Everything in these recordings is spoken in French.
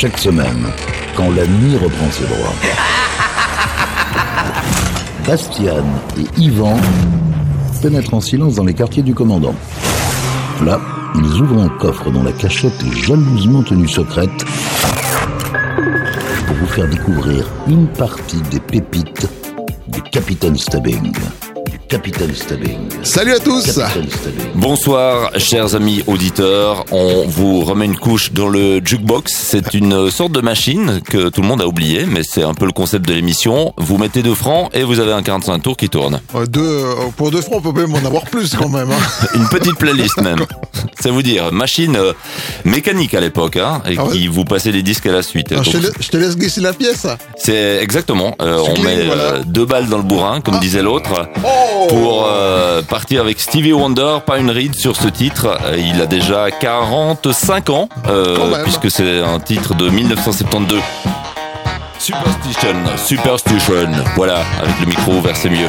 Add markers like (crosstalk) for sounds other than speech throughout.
Chaque semaine, quand la nuit reprend ses droits. (laughs) Bastian et Yvan pénètrent en silence dans les quartiers du commandant. Là, ils ouvrent un coffre dont la cachette est jalousement tenue secrète pour vous faire découvrir une partie des pépites du Capitaine Stubbing. Du Capitaine Stubbing. Salut à tous. Bonsoir, chers amis auditeurs. On vous remet une couche dans le jukebox. C'est une sorte de machine que tout le monde a oublié, mais c'est un peu le concept de l'émission. Vous mettez deux francs et vous avez un 45 tours qui tourne. Euh, deux, euh, Pour deux francs, on peut même en avoir plus quand même. hein. (laughs) Une petite playlist même. C'est vous dire, machine euh, mécanique à l'époque, hein, et Ah ouais qui vous passait les disques à la suite. Alors, je, te laisse, je te laisse glisser la pièce. C'est exactement. euh, on clean, met voilà. deux balles dans le bourrin, comme Ah. disait l'autre, Oh pour euh, partir avec Stevie Wonder. Pas une ride sur ce titre. Euh, Il a déjà 45 ans, euh, puisque c'est un titre de 1972. Superstition, Superstition. Voilà, avec le micro ouvert, c'est mieux.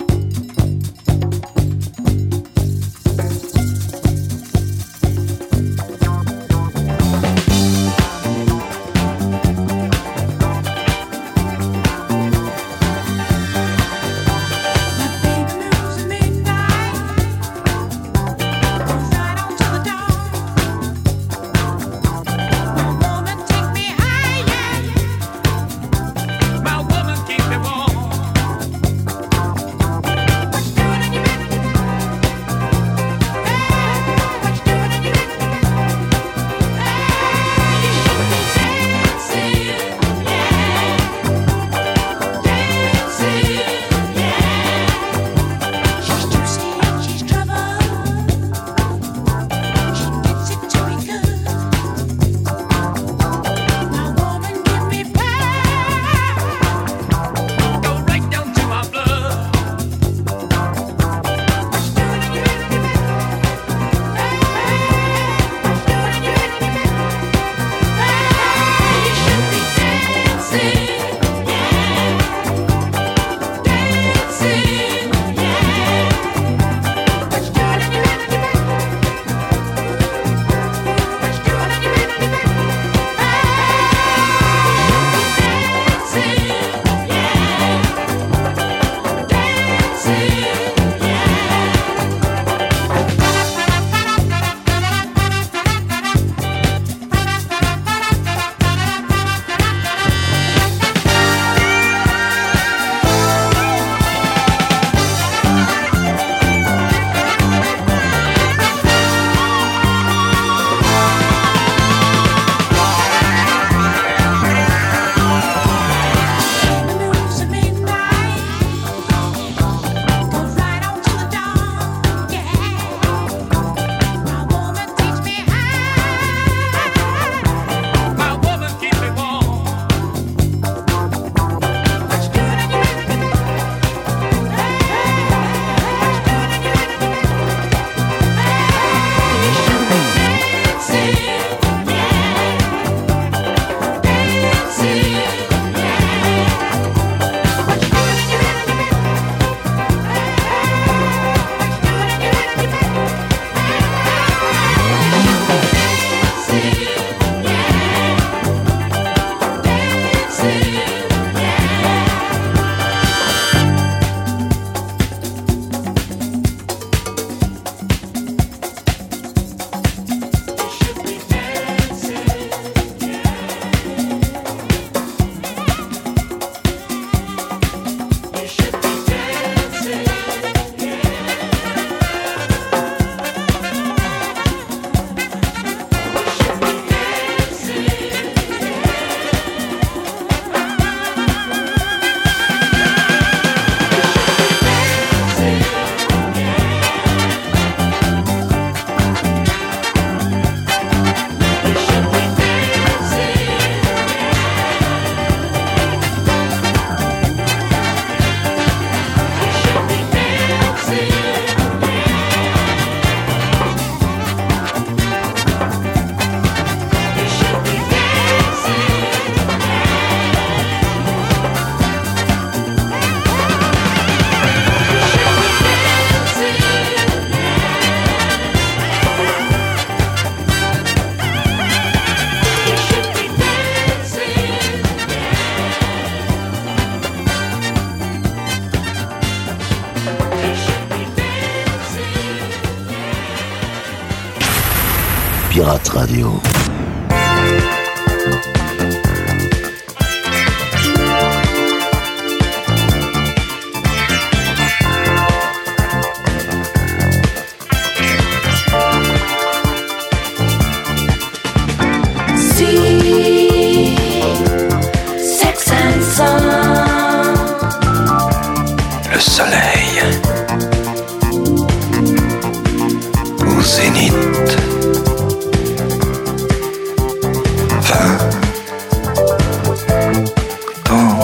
Radio.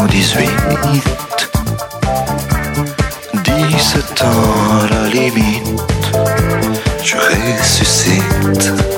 18. 17 ans à la limite, je ressuscite.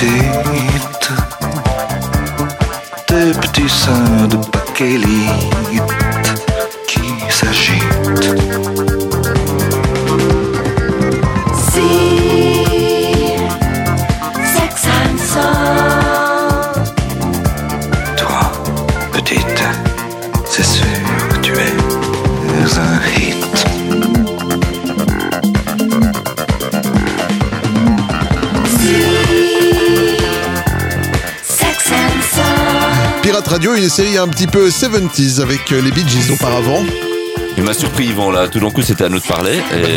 visite tes petits seins de bakélite. essayer un petit peu 70s avec euh, les Bee Gees auparavant. Il m'a surpris Yvan là, tout d'un coup c'était à nous de parler et bah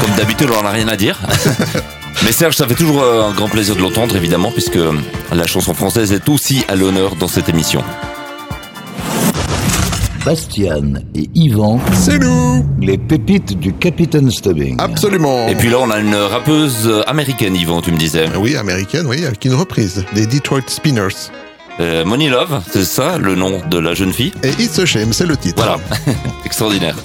comme d'habitude on n'en a rien à dire. (laughs) Mais Serge, ça fait toujours euh, un grand plaisir de l'entendre évidemment puisque euh, la chanson française est aussi à l'honneur dans cette émission. Bastian et Yvan. C'est nous Les pépites du Capitaine Stubbing. Absolument Et puis là, on a une rappeuse américaine, Yvan, tu me disais. Oui, américaine, oui, avec une reprise des Detroit Spinners. Euh, Money Love, c'est ça le nom de la jeune fille. Et It's a Shame, c'est le titre. Voilà, (laughs) extraordinaire.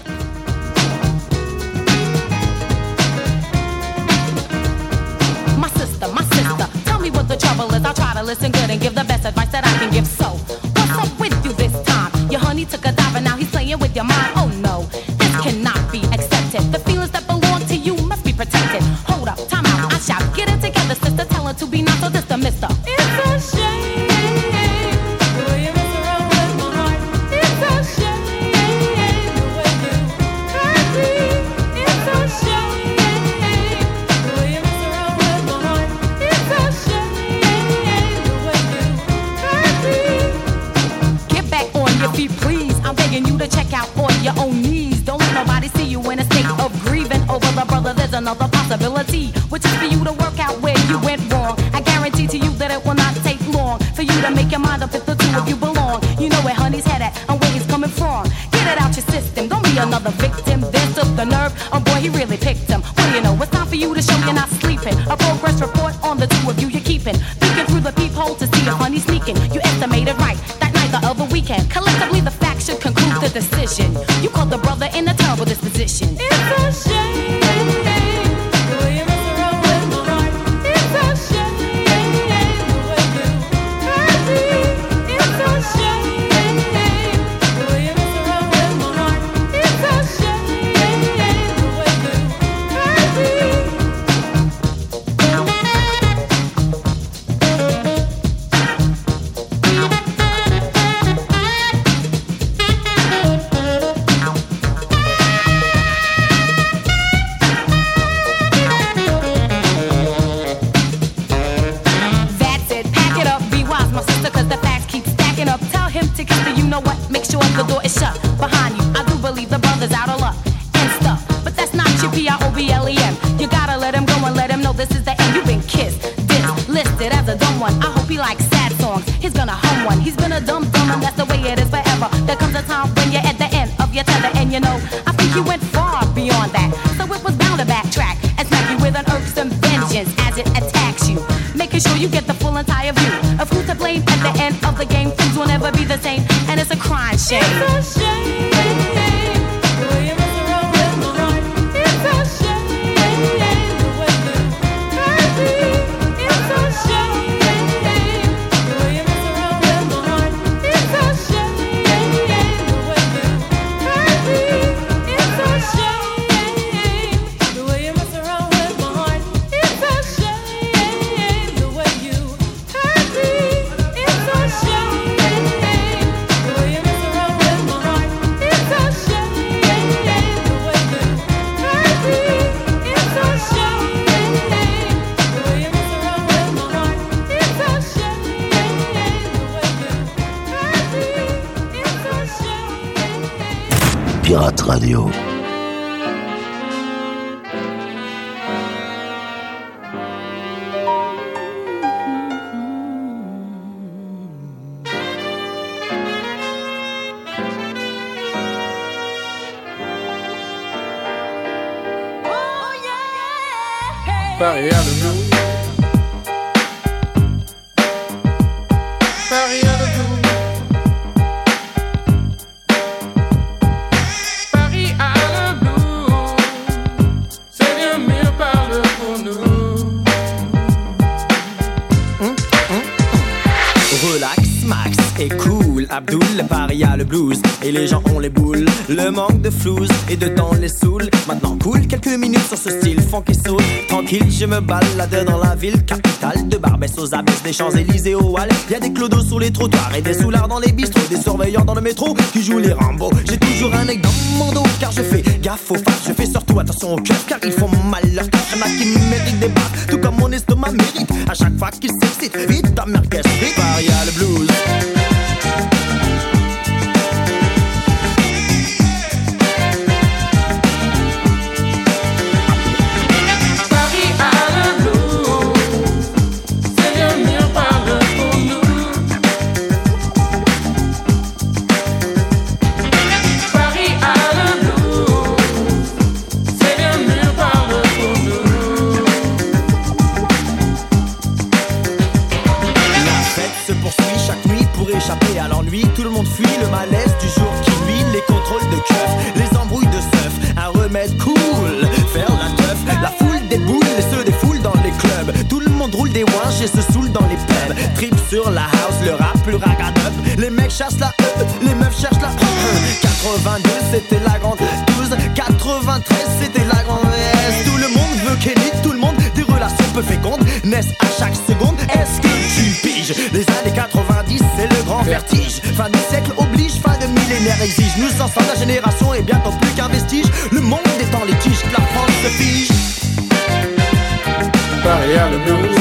My sister, my sister, tell me what the trouble is. I'll try to listen good and give the best advice that I can give. So. responsibility, which is for you to je me balade dans la ville capitale De Barbès aux abysses, des Champs-Élysées aux Halles. Y'a des clodos sur les trottoirs et des soulards dans les bistrots Des surveillants dans le métro qui jouent les Rambo. J'ai toujours un nec dans mon dos car je fais gaffe aux faces Je fais surtout attention au cœur car ils font mal leur tâche. Y'en a qui méritent des baffes tout comme mon estomac mérite. À chaque fois qu'ils s'excitent, vite ta merguez, vite. Paris le blues. la e, les meufs cherchent la e. 82, c'était la grande 12. 93, c'était la grande S. Tout le monde veut qu'élite, tout le monde des relations peu fécondes naissent à chaque seconde. Est-ce que tu piges? Les années 90, c'est le grand vertige. Fin du siècle oblige, fin de millénaire exige. Nous en sommes la génération et bientôt plus qu'un vestige. Le monde est en litige, la France se fige. Paris à le blues.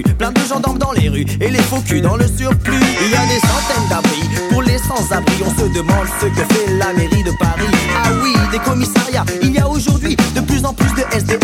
plein de gens dans les rues et les faux culs dans le surplus. Il y a des centaines d'abris pour les sans-abri. On se demande ce que fait la mairie de Paris. Ah oui, des commissariats, il y a aujourd'hui de plus en plus de SDF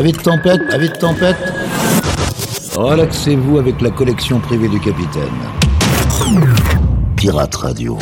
avis de tempête, avis de tempête. Relaxez-vous avec la collection privée du capitaine. Pirate Radio.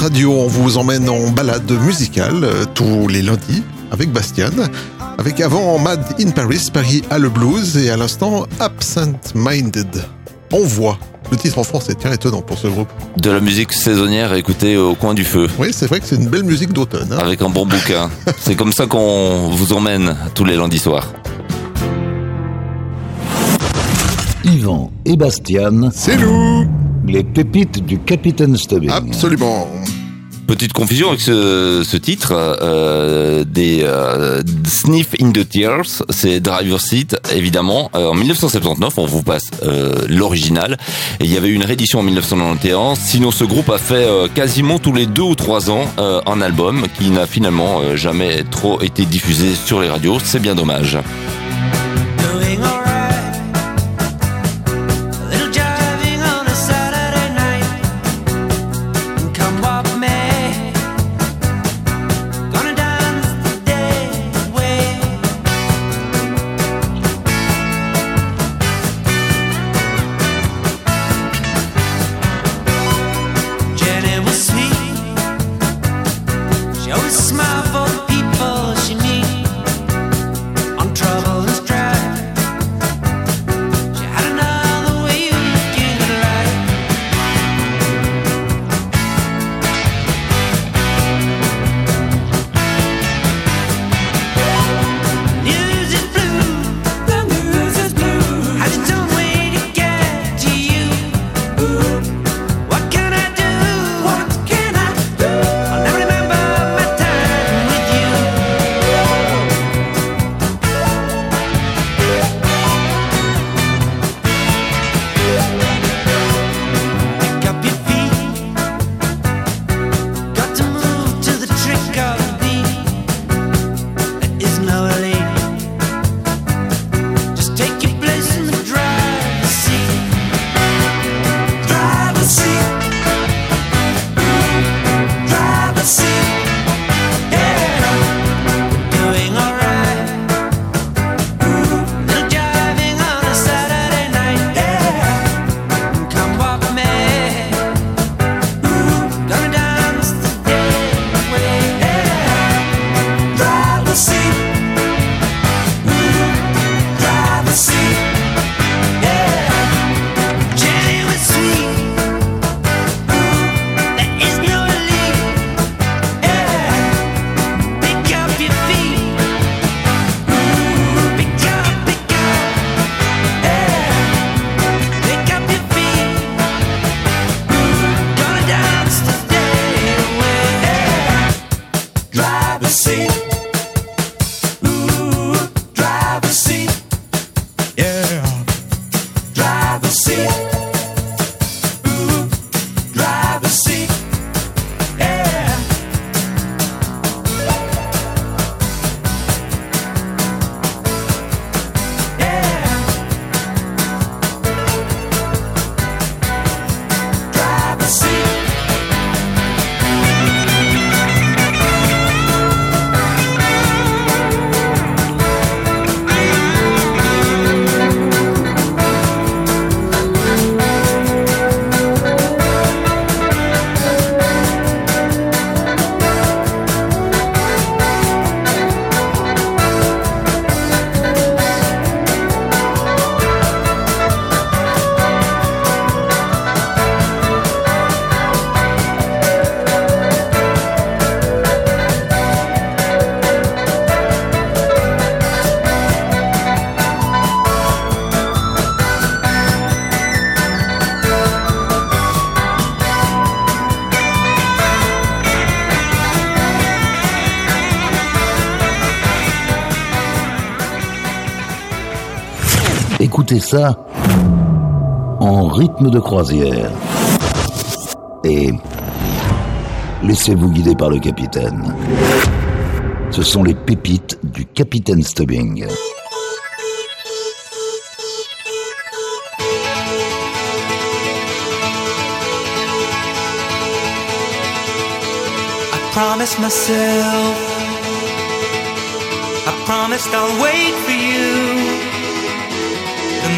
Radio, on vous emmène en balade musicale euh, tous les lundis avec Bastian. Avec avant Mad in Paris, Paris a le blues et à l'instant Absent Minded. On voit. Le titre en français, tiens, étonnant pour ce groupe. De la musique saisonnière écoutée au coin du feu. Oui, c'est vrai que c'est une belle musique d'automne. hein. Avec un bon bouquin. (laughs) C'est comme ça qu'on vous emmène tous les lundis soirs. Yvan et Bastian, C'est nous les pépites du Capitaine Stubbing. Absolument. Petite confusion avec ce, ce titre, euh, des euh, Sniff in the Tears, c'est Driver Seat, évidemment. Euh, en 1979, on vous passe euh, l'original. Et il y avait eu une réédition en 1991. Sinon, ce groupe a fait euh, quasiment tous les deux ou trois ans euh, un album qui n'a finalement euh, jamais trop été diffusé sur les radios. C'est bien dommage. Ça en rythme de croisière. Et laissez-vous guider par le capitaine. Ce sont les pépites du capitaine Stubbing.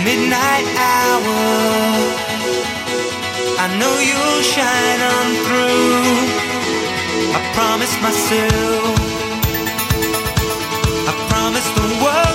midnight hour. I know you'll shine on through. I promise myself. I promise the world.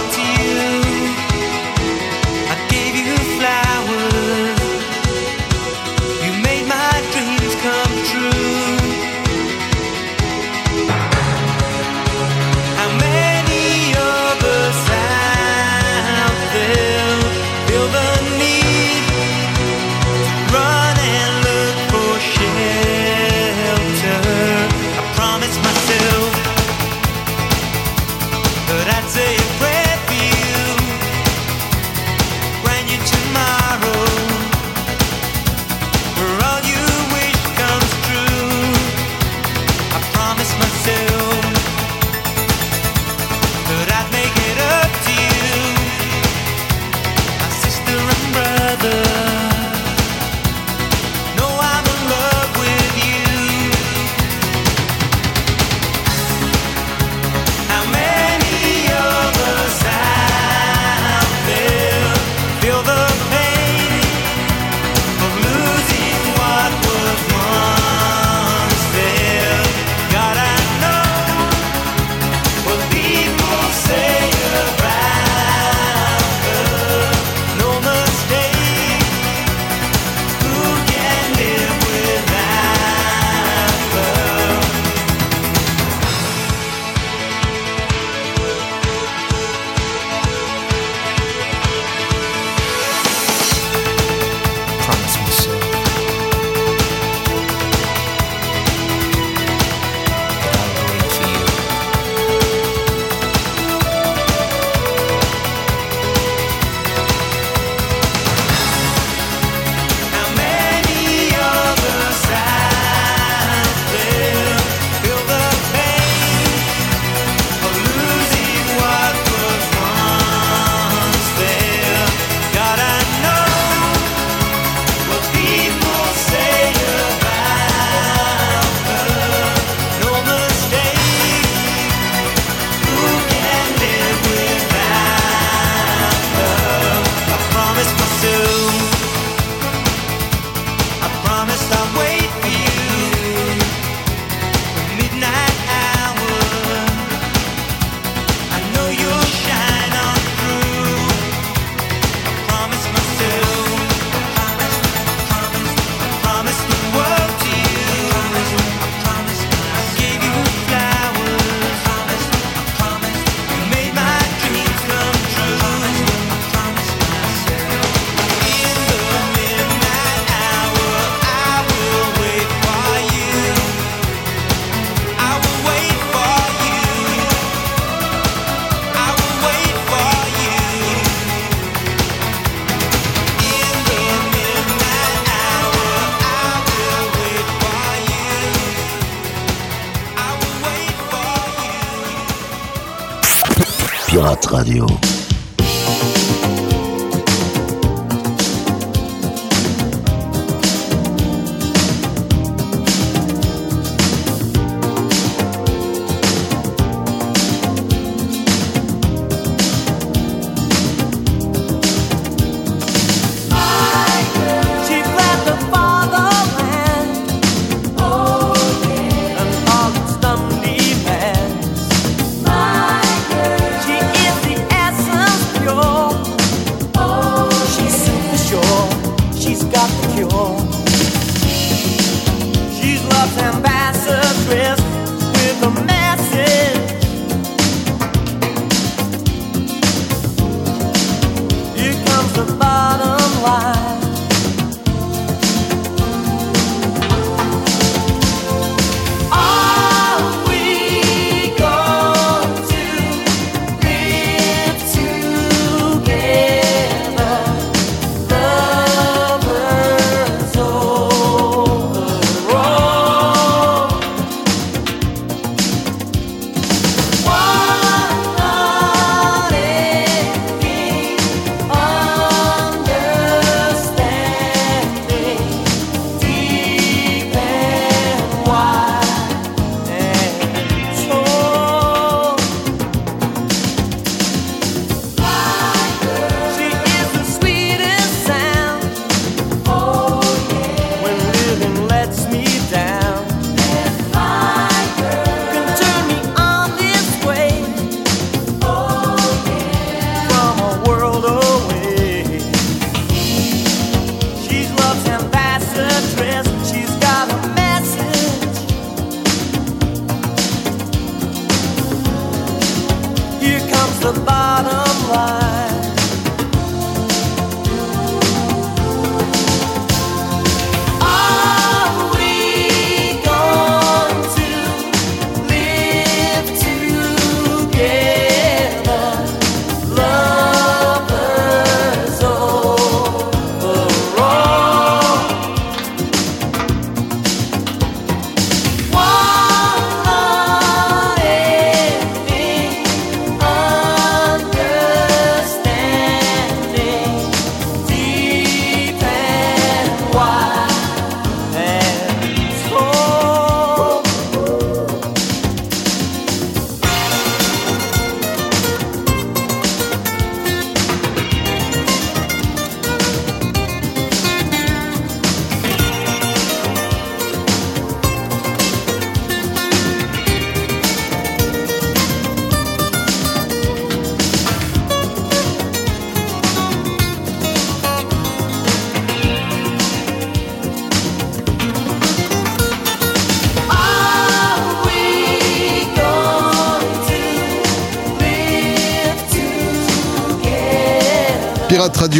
Pirate Radio.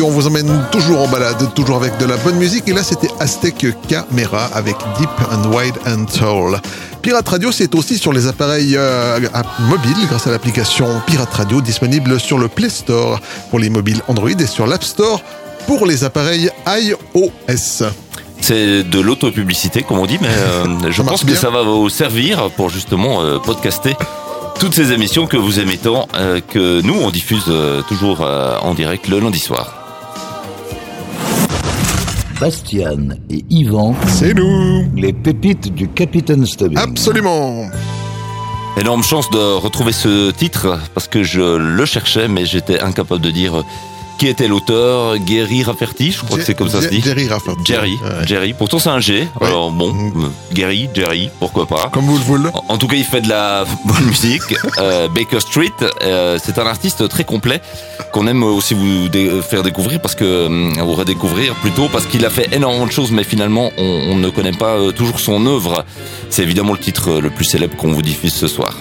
On vous emmène toujours en balade, toujours avec de la bonne musique. Et là, c'était Aztec Camera avec Deep and Wide and Tall. Pirate Radio, c'est aussi sur les appareils euh, mobiles grâce à l'application Pirate Radio disponible sur le Play Store pour les mobiles Android et sur l'App Store pour les appareils iOS. C'est de l'autopublicité, comme on dit, mais euh, (laughs) je pense que ça va vous servir pour justement euh, podcaster toutes ces émissions que vous aimez tant, euh, que nous, on diffuse euh, toujours euh, en direct le lundi soir. Bastian et Yvan, C'est nous. Les pépites du Capitaine Stubbing. Absolument. Énorme chance de retrouver ce titre, parce que je le cherchais, mais j'étais incapable de dire qui était l'auteur? Gary Rafferty, je crois que c'est comme ça se dit. Jerry Rafferty. Jerry, Ouais. Jerry. Pourtant c'est un G. Ouais. Alors bon, Mhm. euh, Gary, Jerry, pourquoi pas. Comme vous le voulez. En- En tout cas, il fait de la (laughs) bonne musique. Euh, Baker Street, euh, c'est un artiste très complet qu'on aime aussi vous dé- faire découvrir parce que vous redécouvrir plutôt parce qu'il a fait énormément de choses, mais finalement, on, on ne connaît pas toujours son œuvre. C'est évidemment le titre le plus célèbre qu'on vous diffuse ce soir.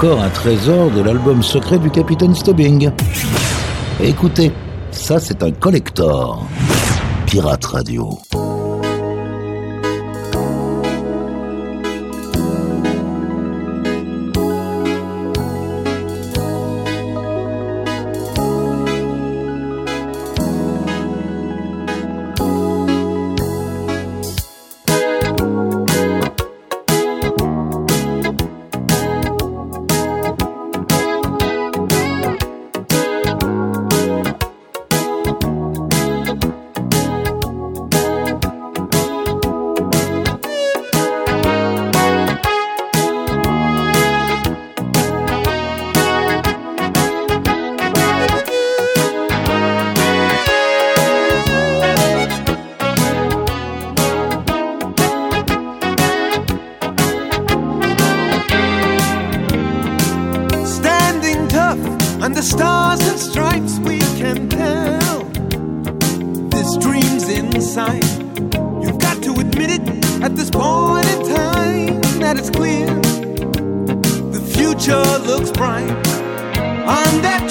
encore un trésor de l'album secret du capitaine Stubbing. Écoutez, ça c'est un collector. Pirate Radio. on that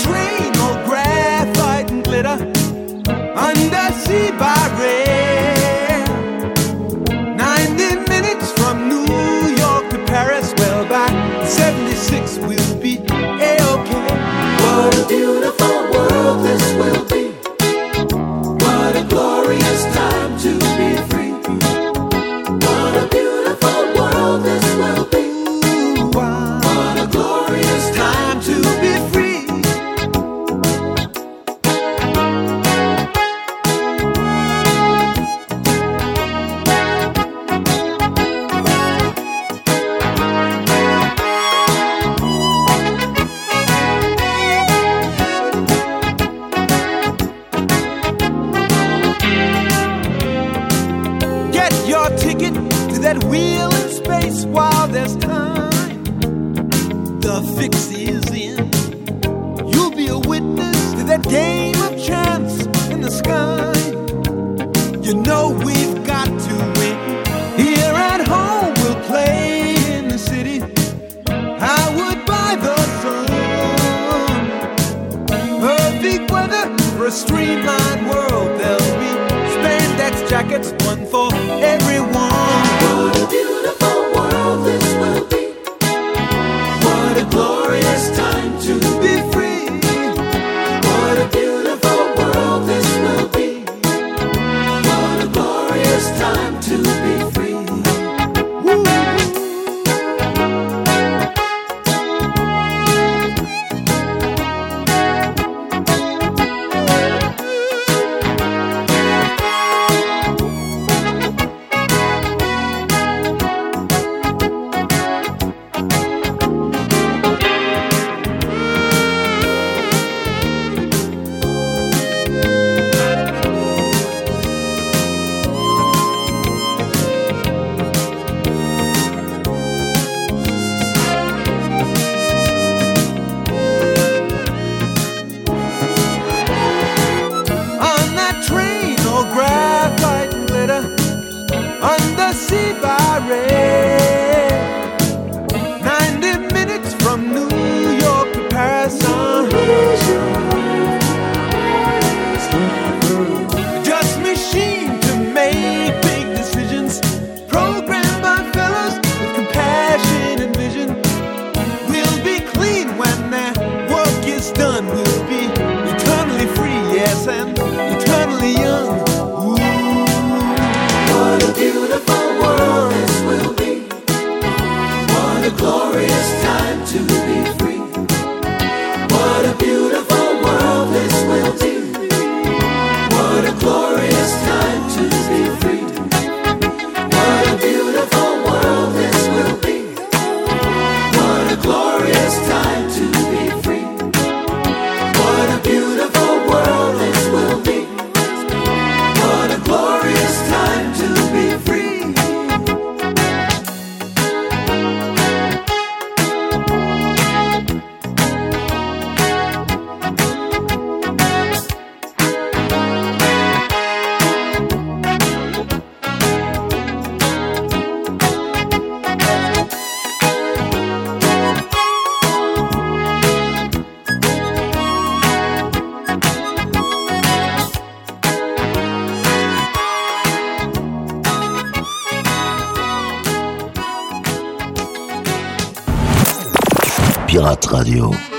Radio.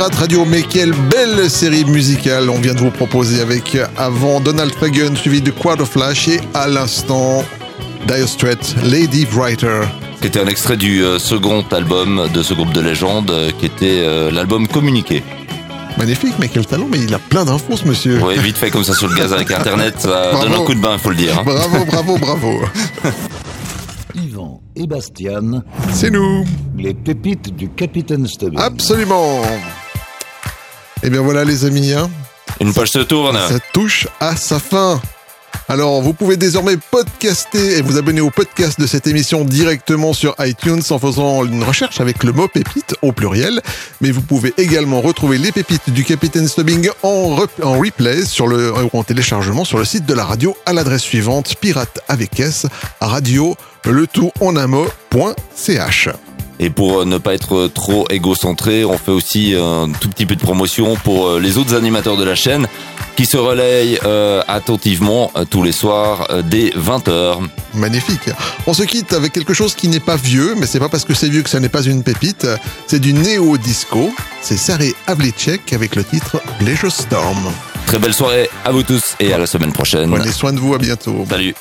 Pirate Radio, mais quelle belle série musicale on vient de vous proposer avec avant Donald Fagan suivi de Quad of Flash et à l'instant Dire Straits, Lady Writer. C'était un extrait du euh, second album de ce groupe de légende, euh, qui était euh, l'album Communiqué. Magnifique, mais quel talent, mais il a plein d'infos ce monsieur. Ouais, vite fait comme ça sur le gaz avec Internet, ça (laughs) Bravo. donne un coup de bain, faut le dire. hein. Bravo, bravo, bravo. (laughs) Yvan et Bastian, C'est nous. les pépites du capitaine Stubbing. Absolument. Et bien voilà les amis, hein, Une page se tourne. ça touche à sa fin. Alors, vous pouvez désormais podcaster et vous abonner au podcast de cette émission directement sur iTunes en faisant une recherche avec le mot pépite au pluriel. Mais vous pouvez également retrouver les pépites du Capitaine Stubbing en, en replay sur le, ou en téléchargement sur le site de la radio à l'adresse suivante pirate avec s radio le tout en un mot.ch. Et pour euh, ne pas être trop égocentré, on fait aussi un tout petit peu de promotion pour euh, les autres animateurs de la chaîne qui se relayent euh, attentivement euh, tous les soirs euh, dès 20h. Magnifique. On se quitte avec quelque chose qui n'est pas vieux, mais c'est pas parce que c'est vieux que ça n'est pas une pépite. C'est du néo-disco. C'est Saré Havlicek avec le titre Pleasure Storm. Très belle soirée à vous tous et à la semaine prochaine. Prenez soin de vous, à bientôt. Salut.